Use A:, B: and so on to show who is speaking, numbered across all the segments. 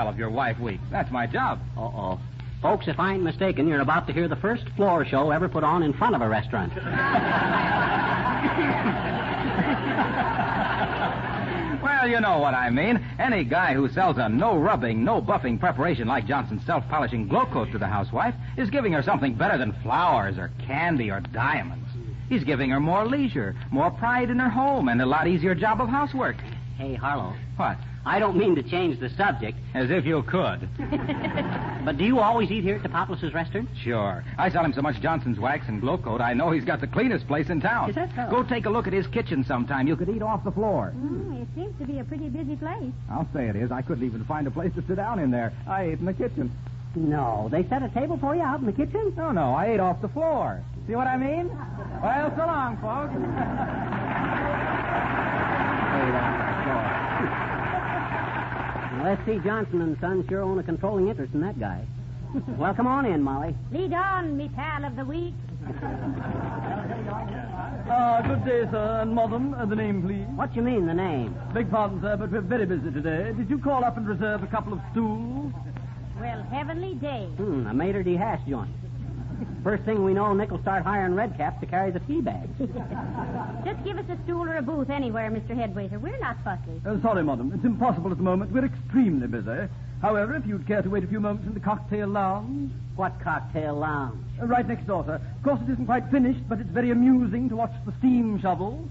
A: Of your wife week. That's my job.
B: Uh-oh. Folks, if I ain't mistaken, you're about to hear the first floor show ever put on in front of a restaurant.
A: Well, you know what I mean. Any guy who sells a no rubbing, no buffing preparation like Johnson's self polishing glow coat to the housewife is giving her something better than flowers or candy or diamonds. He's giving her more leisure, more pride in her home, and a lot easier job of housework.
B: Hey, Harlow,
A: What?
B: I don't mean to change the subject,
A: As if you could.
B: but do you always eat here at the Populous restaurant?
A: Sure. I sell him so much Johnson's wax and glow coat, I know he's got the cleanest place in town.
B: Is that so?
A: Go take a look at his kitchen sometime. You could eat off the floor.
C: Mm, it seems to be a pretty busy place.
A: I'll say it is. I couldn't even find a place to sit down in there. I ate in the kitchen.
B: No, they set a table for you out in the kitchen?
A: No, no, I ate off the floor. See what I mean? Well, so long, folks. Ate off the floor.
B: Well, let's see, Johnson and Son sure own a controlling interest in that guy. well, come on in, Molly.
C: Lead on, me pal of the week.
D: Ah, good day, sir, and madam. Uh, the name, please.
B: What do you mean, the name?
D: Beg pardon, sir, but we're very busy today. Did you call up and reserve a couple of stools?
C: Well, heavenly day.
B: Hmm, a maître d' hash joint. First thing we know, Nick will start hiring red caps to carry the tea bags.
C: Just give us a stool or a booth anywhere, Mr. Headwaiter. We're not fussy.
D: Uh, sorry, madam. It's impossible at the moment. We're extremely busy. However, if you'd care to wait a few moments in the cocktail lounge.
B: What cocktail lounge?
D: Uh, right next door, sir. Of course, it isn't quite finished, but it's very amusing to watch the steam shovels.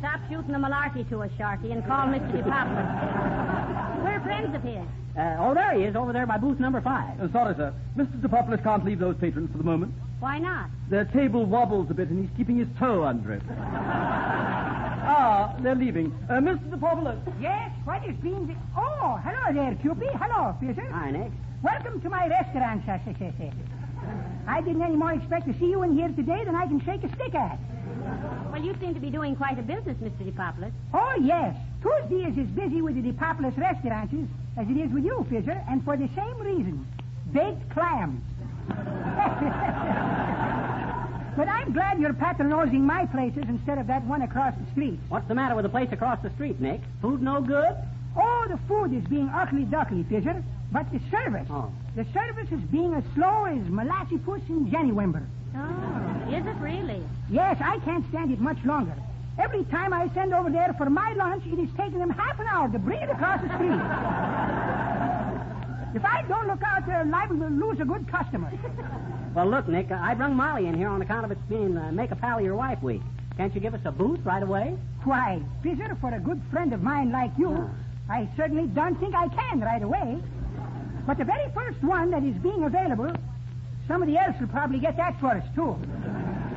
C: Stop shooting the malarkey to us, Sharky, and call Mr. DePoplar. We're friends of his.
B: Uh, oh, there he is, over there by booth number five.
D: Uh, sorry, sir. Mr. DePopulus can't leave those patrons for the moment.
C: Why not?
D: Their table wobbles a bit, and he's keeping his toe under it. ah, they're leaving. Uh, Mr. DePopulus.
E: Yes, what is being... The... Oh, hello there, Cupid. Hello, Fisher.
B: Hi, Nick.
E: Welcome to my restaurant, sir. I didn't any more expect to see you in here today than I can shake a stick at.
C: Well, you seem to be doing quite a business, Mr. DePoplar.
E: Oh, yes. Tuesday is as busy with the DePopulous restaurants as it is with you, Fisher, and for the same reason. Baked clams. but I'm glad you're patronizing my places instead of that one across the street.
B: What's the matter with the place across the street, Nick? Food no good?
E: Oh, the food is being ugly duckly, Fisher. But the service,
B: Oh.
E: the service is being as slow as molasses puss in Jennywember.
C: Oh, is it really?
E: Yes, I can't stand it much longer. Every time I send over there for my lunch, it is taking them half an hour to bring it across the street. if I don't look out, they're liable to lose a good customer.
B: Well, look, Nick, uh, I brung Molly in here on account of it being uh, Make a Pal of Your Wife week. Can't you give us a booth right away?
E: Why, Fisher, for a good friend of mine like you,
B: Ah.
E: I certainly don't think I can right away. But the very first one that is being available, somebody else will probably get that for us, too.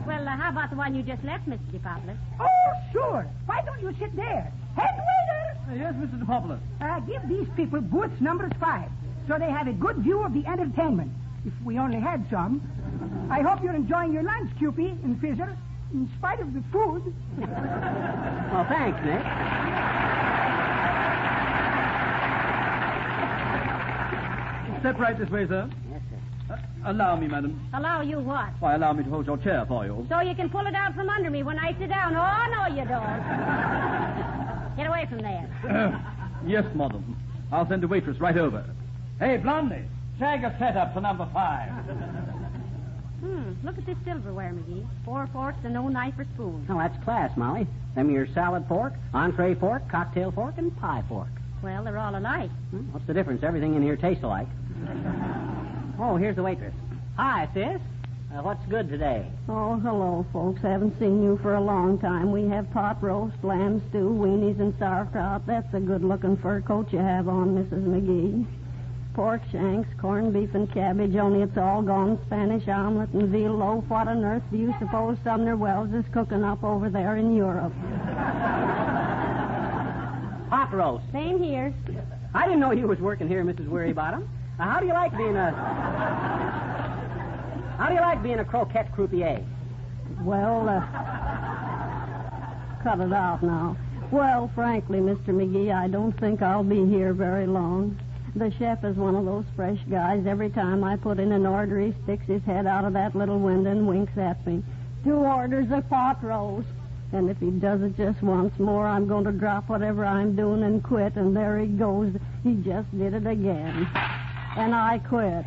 C: Well, uh, how about the one you just left, Mr. DePoplar?
E: Oh, sure. Why don't you sit there? Head waiter!
D: Uh, yes, Mr. DePopulus.
E: Uh, give these people booths number five, so they have a good view of the entertainment. If we only had some. I hope you're enjoying your lunch, Cupid and Fisher, in spite of the food.
B: Well, thanks, Nick.
D: Step right this way, sir.
B: Yes, sir.
D: Uh, allow me, madam.
C: Allow you what?
D: Why, allow me to hold your chair for you.
C: So you can pull it out from under me when I sit down. Oh, no, you don't. Get away from there.
D: yes, madam. I'll send a waitress right over. Hey, Blondie, shag a setup for number five.
C: Hmm, look at this silverware, McGee. Four forks and no knife or spoon.
B: Oh, that's class, Molly. Them your salad fork, entree fork, cocktail fork, and pie fork.
C: Well, they're all alike.
B: Hmm, What's the difference? Everything in here tastes alike. Oh, here's the waitress. Hi, sis. Uh, what's good today?
F: Oh, hello, folks. Haven't seen you for a long time. We have pot roast, lamb stew, weenies, and sauerkraut. That's a good-looking fur coat you have on, Mrs. McGee. Pork shanks, corned beef, and cabbage, only it's all gone. Spanish omelet and veal loaf. What on earth do you suppose Sumner Welles is cooking up over there in Europe?
B: Pot roast.
F: Same here.
B: I didn't know you was working here, Mrs. Wearybottom. Uh, how do you like being a... How do you like being a croquette croupier?
F: Well, uh, cut it out now. Well, frankly, Mr. McGee, I don't think I'll be here very long. The chef is one of those fresh guys. Every time I put in an order, he sticks his head out of that little window and winks at me. Two orders of pot roast. And if he does it just once more, I'm going to drop whatever I'm doing and quit. And there he goes. He just did it again. And I quit.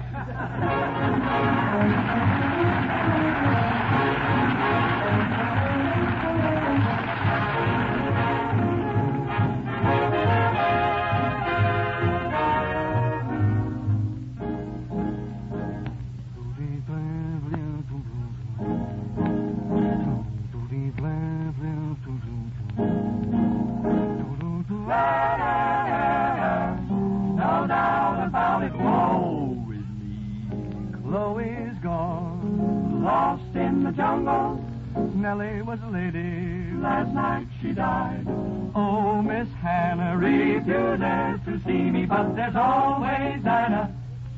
G: Nellie was a lady, last night she died. Oh, Miss Hannah refuses to see me, but there's always Dinah,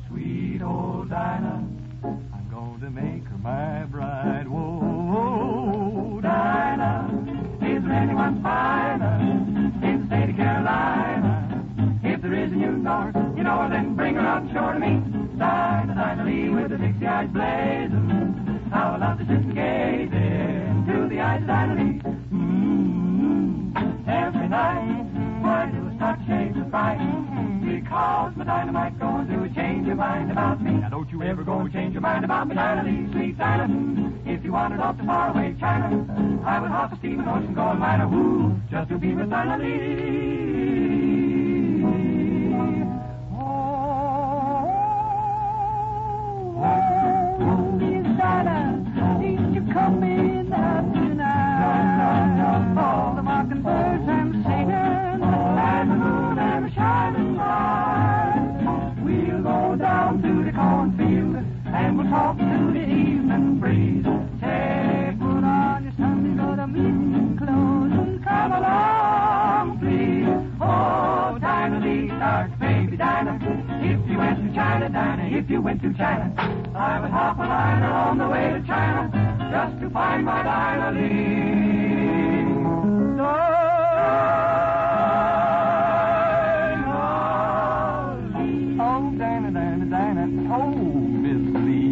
G: sweet old Dinah. I'm going to make her my bride. Whoa, then bring her out shore to me. Dinah Lee with the Dixie eyes blazing. Mm-hmm. How I love to sit and gaze into the eyes of Dinah Lee. Mm-hmm. Every night, why do I start shades of fright? Mm-hmm. Because my dynamite going to change your mind about me. Now don't you ever go and change your mind about me, Dinah Lee, sweet Dinah. Mm-hmm. If you wandered off to faraway China, I would hop a steaming ocean going minor, woo, just to be with Dinah Lee. All the you went to China, I was half a liner on the way to China just to find my Dinah Lee. Dinah Lee. Oh, Dinah, Dinah, Dinah, oh, Miss Lee.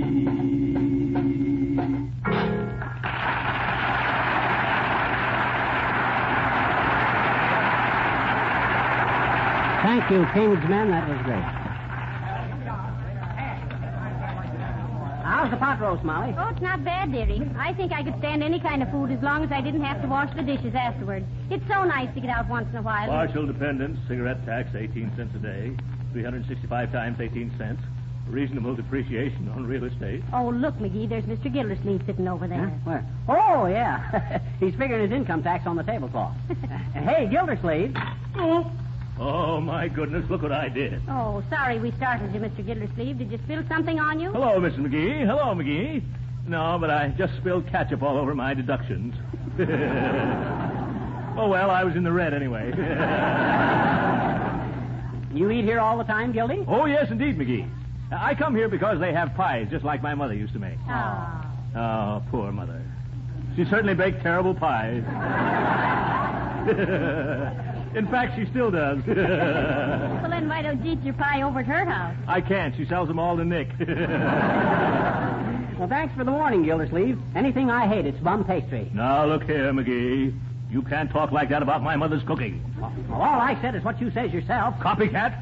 B: Thank you, King's men. That was great. How's the pot roast, Molly?
C: Oh, it's not bad, dearie. I think I could stand any kind of food as long as I didn't have to wash the dishes afterward. It's so nice to get out once in a while.
H: Partial dependence, cigarette tax, 18 cents a day, 365 times 18 cents, reasonable depreciation on real estate.
C: Oh, look, McGee, there's Mr. Gildersleeve sitting over there.
B: Huh? Where? Oh, yeah. He's figuring his income tax on the tablecloth. Hey, Gildersleeve.
H: Oh, Oh, my goodness, look what I did.
C: Oh, sorry we startled you, Mr. Gildersleeve. Did you spill something on you?
H: Hello, Mrs. McGee. Hello, McGee. No, but I just spilled ketchup all over my deductions. oh, well, I was in the red anyway.
B: You eat here all the time, Gildy?
H: oh, yes, indeed, McGee. I come here because they have pies just like my mother used to make.
C: Oh.
H: Oh, poor mother. She certainly baked terrible pies. In fact, she still does.
C: Well, then why don't you eat your pie over at her house?
H: I can't. She sells them all to Nick.
B: Well, thanks for the warning, Gildersleeve. Anything I hate, it's bum pastry.
H: now, look here, McGee. You can't talk like that about my mother's cooking.
B: Well, all I said is what you says yourself.
H: Copycat?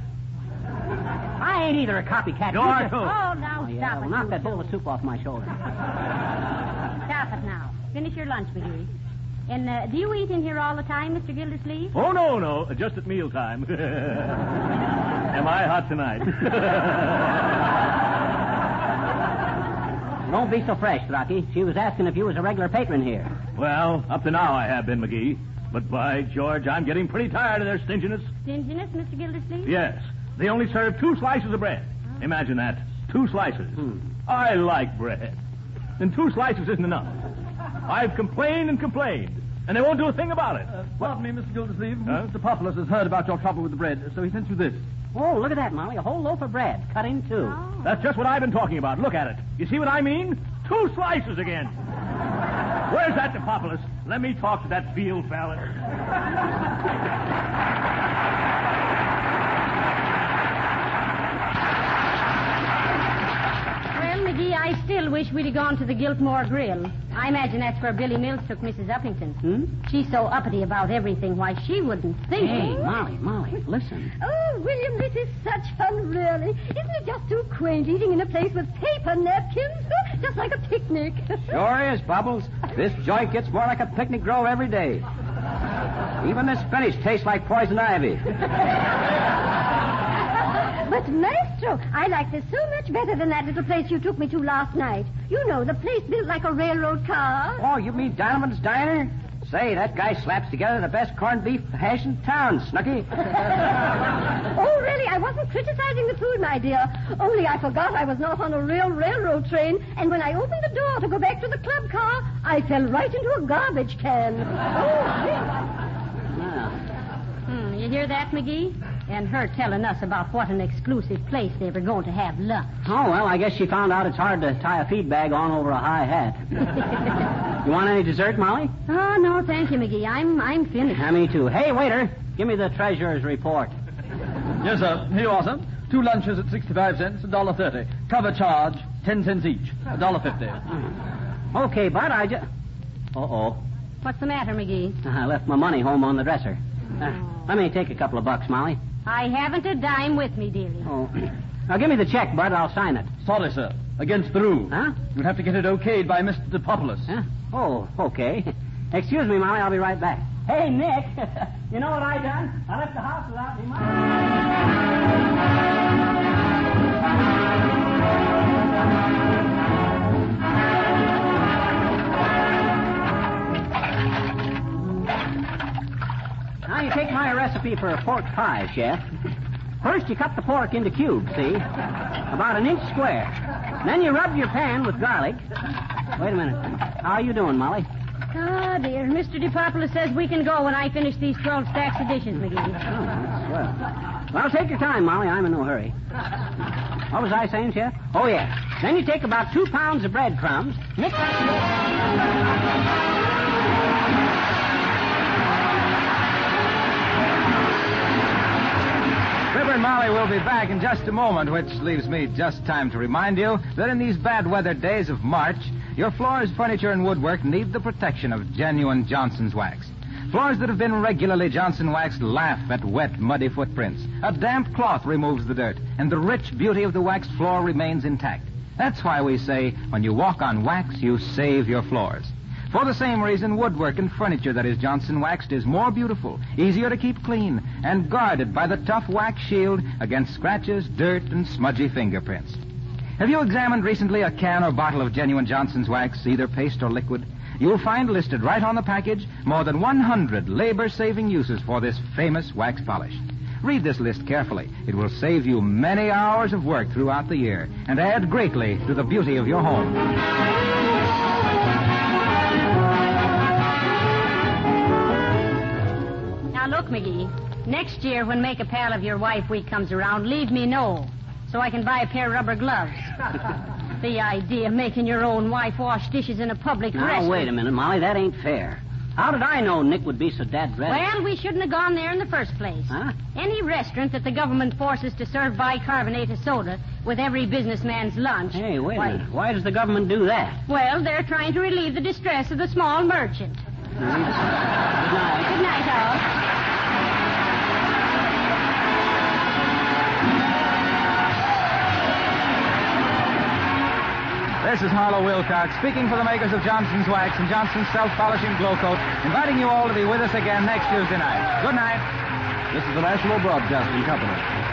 B: I ain't either a copycat.
H: You
B: You
H: are,
B: just-
H: too.
C: Oh, now
B: Oh, yeah,
C: stop
B: well,
C: it.
B: knock that bowl of soup off my shoulder.
C: Stop it now. Finish your lunch, McGee. And uh, do you eat in here all the time, Mr. Gildersleeve?
H: Oh, no, no. Just at mealtime. Am I hot tonight?
B: Don't be so fresh, Rocky. She was asking if you was a regular patron here.
H: well, up to now I have been, McGee. But by George, I'm getting pretty tired of their stinginess.
C: Stinginess, Mr. Gildersleeve?
H: Yes. They only serve two slices of bread. Imagine that. Two slices. I like bread. And two slices isn't enough. I've complained and complained. and they won't do a thing about it.
D: Uh, pardon me, Mr. Gildersleeve.
H: Huh?
D: Mr. Populus has heard about your trouble with the bread, so he sent you this.
B: Oh, look at that, Molly. A whole loaf of bread, cut in two. Oh.
H: That's just what I've been talking about. Look at it. You see what I mean? Two slices again. Where's that Depopolis? Let me talk to that field fella.
C: Well, McGee, I still wish we'd have gone to the Giltmore Grill. I imagine that's where Billy Mills took Mrs. Uppington.
B: Hmm?
C: She's so uppity about everything. Why, she wouldn't think.
B: Hey, Molly, Molly, listen.
I: Oh, William, this is such fun, really. Isn't it just too quaint eating in a place with paper napkins? Just like a picnic.
A: Sure is, Bubbles. This joint gets more like a picnic grove every day. Even this spinach tastes like poison ivy.
I: But, Maestro, I like this so much better than that little place you took me to last night. You know, the place built like a railroad car.
A: Oh, you mean Donovan's Diner? Say, that guy slaps together the best corned beef hash in town, Snooky.
I: Oh, really? I wasn't criticizing the food, my dear. Only I forgot I was not on a real railroad train, and when I opened the door to go back to the club car, I fell right into a garbage can. Oh,
B: Well,
C: Hmm, you hear that, McGee? And her telling us about what an exclusive place they were going to have lunch.
B: oh, well, I guess she found out it's hard to tie a feed bag on over a high hat. you want any dessert, Molly?
C: Oh, no, thank you, McGee. I'm I'm finished.
B: Yeah, me too. Hey, waiter, give me the treasurer's report.
D: Yes, sir. Here you are, sir. Two lunches at 65 cents, a dollar thirty. Cover charge, 10 cents each, a dollar fifty.
B: Okay, Bud, I just... Uh-oh.
C: What's the matter, McGee?
B: I left my money home on the dresser. Uh, let me take a couple of bucks, Molly.
C: I haven't a dime with me, dearie.
B: Oh. Now, give me the check, Bud. I'll sign it.
D: Sorry, sir. Against the rules.
B: Huh?
D: You'll have to get it okayed by Mr. DePopulus.
B: Huh? Oh, okay. Excuse me, Molly. I'll be right back. Hey, Nick. you know what I done? I left the house without any money. Now you take my recipe for a pork pie, Chef. First, you cut the pork into cubes, see? About an inch square. Then you rub your pan with garlic. Wait a minute. How are you doing, Molly?
C: Ah, dear. Mr. DePopoulos says we can go when I finish these 12 stacks of dishes, McGee.
B: Oh, that's swell. Well, take your time, Molly. I'm in no hurry. What was I saying, Chef? Oh, yeah. Then you take about two pounds of breadcrumbs, mix that.
A: And Molly will be back in just a moment, which leaves me just time to remind you that in these bad weather days of March, your floors, furniture, and woodwork need the protection of genuine Johnson's wax. Floors that have been regularly Johnson waxed laugh at wet, muddy footprints. A damp cloth removes the dirt, and the rich beauty of the waxed floor remains intact. That's why we say when you walk on wax, you save your floors. For the same reason, woodwork and furniture that is Johnson waxed is more beautiful, easier to keep clean, and guarded by the tough wax shield against scratches, dirt, and smudgy fingerprints. Have you examined recently a can or bottle of genuine Johnson's wax, either paste or liquid? You'll find listed right on the package more than 100 labor-saving uses for this famous wax polish. Read this list carefully. It will save you many hours of work throughout the year and add greatly to the beauty of your home.
C: Now, look, McGee. Next year, when Make a Pal of Your Wife week comes around, leave me know so I can buy a pair of rubber gloves. the idea of making your own wife wash dishes in a public
B: Now,
C: restaurant.
B: wait a minute, Molly. That ain't fair. How did I know Nick would be so dead dreadful?
C: Well, we shouldn't have gone there in the first place.
B: Huh?
C: Any restaurant that the government forces to serve bicarbonate of soda with every businessman's lunch.
B: Hey, wait a
C: why-
B: minute. Why does the government do that?
C: Well, they're trying to relieve the distress of the small merchant.
B: Good night.
C: Good night, all.
A: This is Harlow Wilcox speaking for the makers of Johnson's Wax and Johnson's Self-Polishing Glow Coat, inviting you all to be with us again next Tuesday night. Good night.
D: This is the National Broadcasting Company.